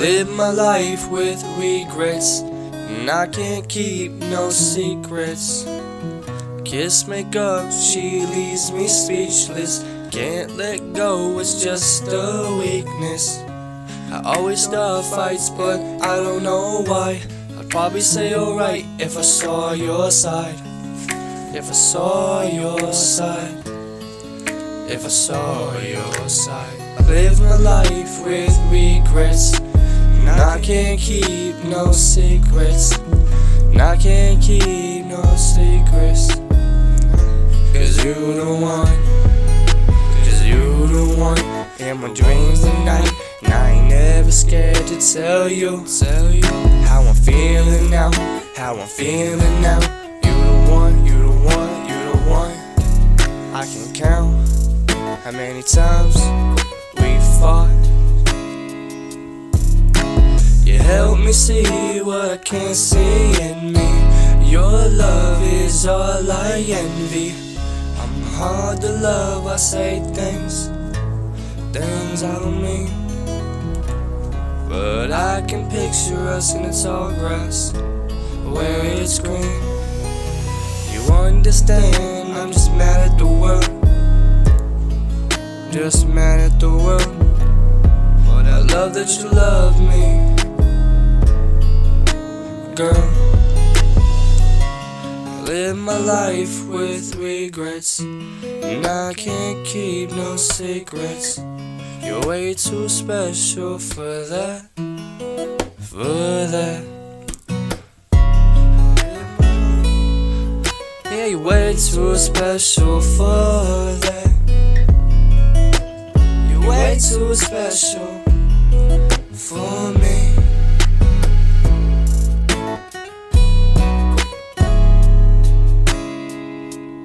live my life with regrets, and I can't keep no secrets. Kiss make up, she leaves me speechless. Can't let go, it's just a weakness. I always start fights, but I don't know why. I'd probably say alright if I saw your side. If I saw your side. If I saw your side. I live my life with regrets. And I can't keep no secrets. And I can't keep my dreams tonight. And I ain't never scared to tell you. Tell you how I'm feeling now. How I'm feeling now. You the one. You the one. You the one. I can count how many times we fought. You help me see what I can't see in me. Your love is all I envy. I'm hard to love, I say things, things I don't mean. But I can picture us in the tall grass where it's green. You understand, I'm just mad at the world. Just mad at the world. But I love that you love me, girl. Live my life with regrets, and I can't keep no secrets. You're way too special for that, for that. Yeah, you're way too special for that. You're way too special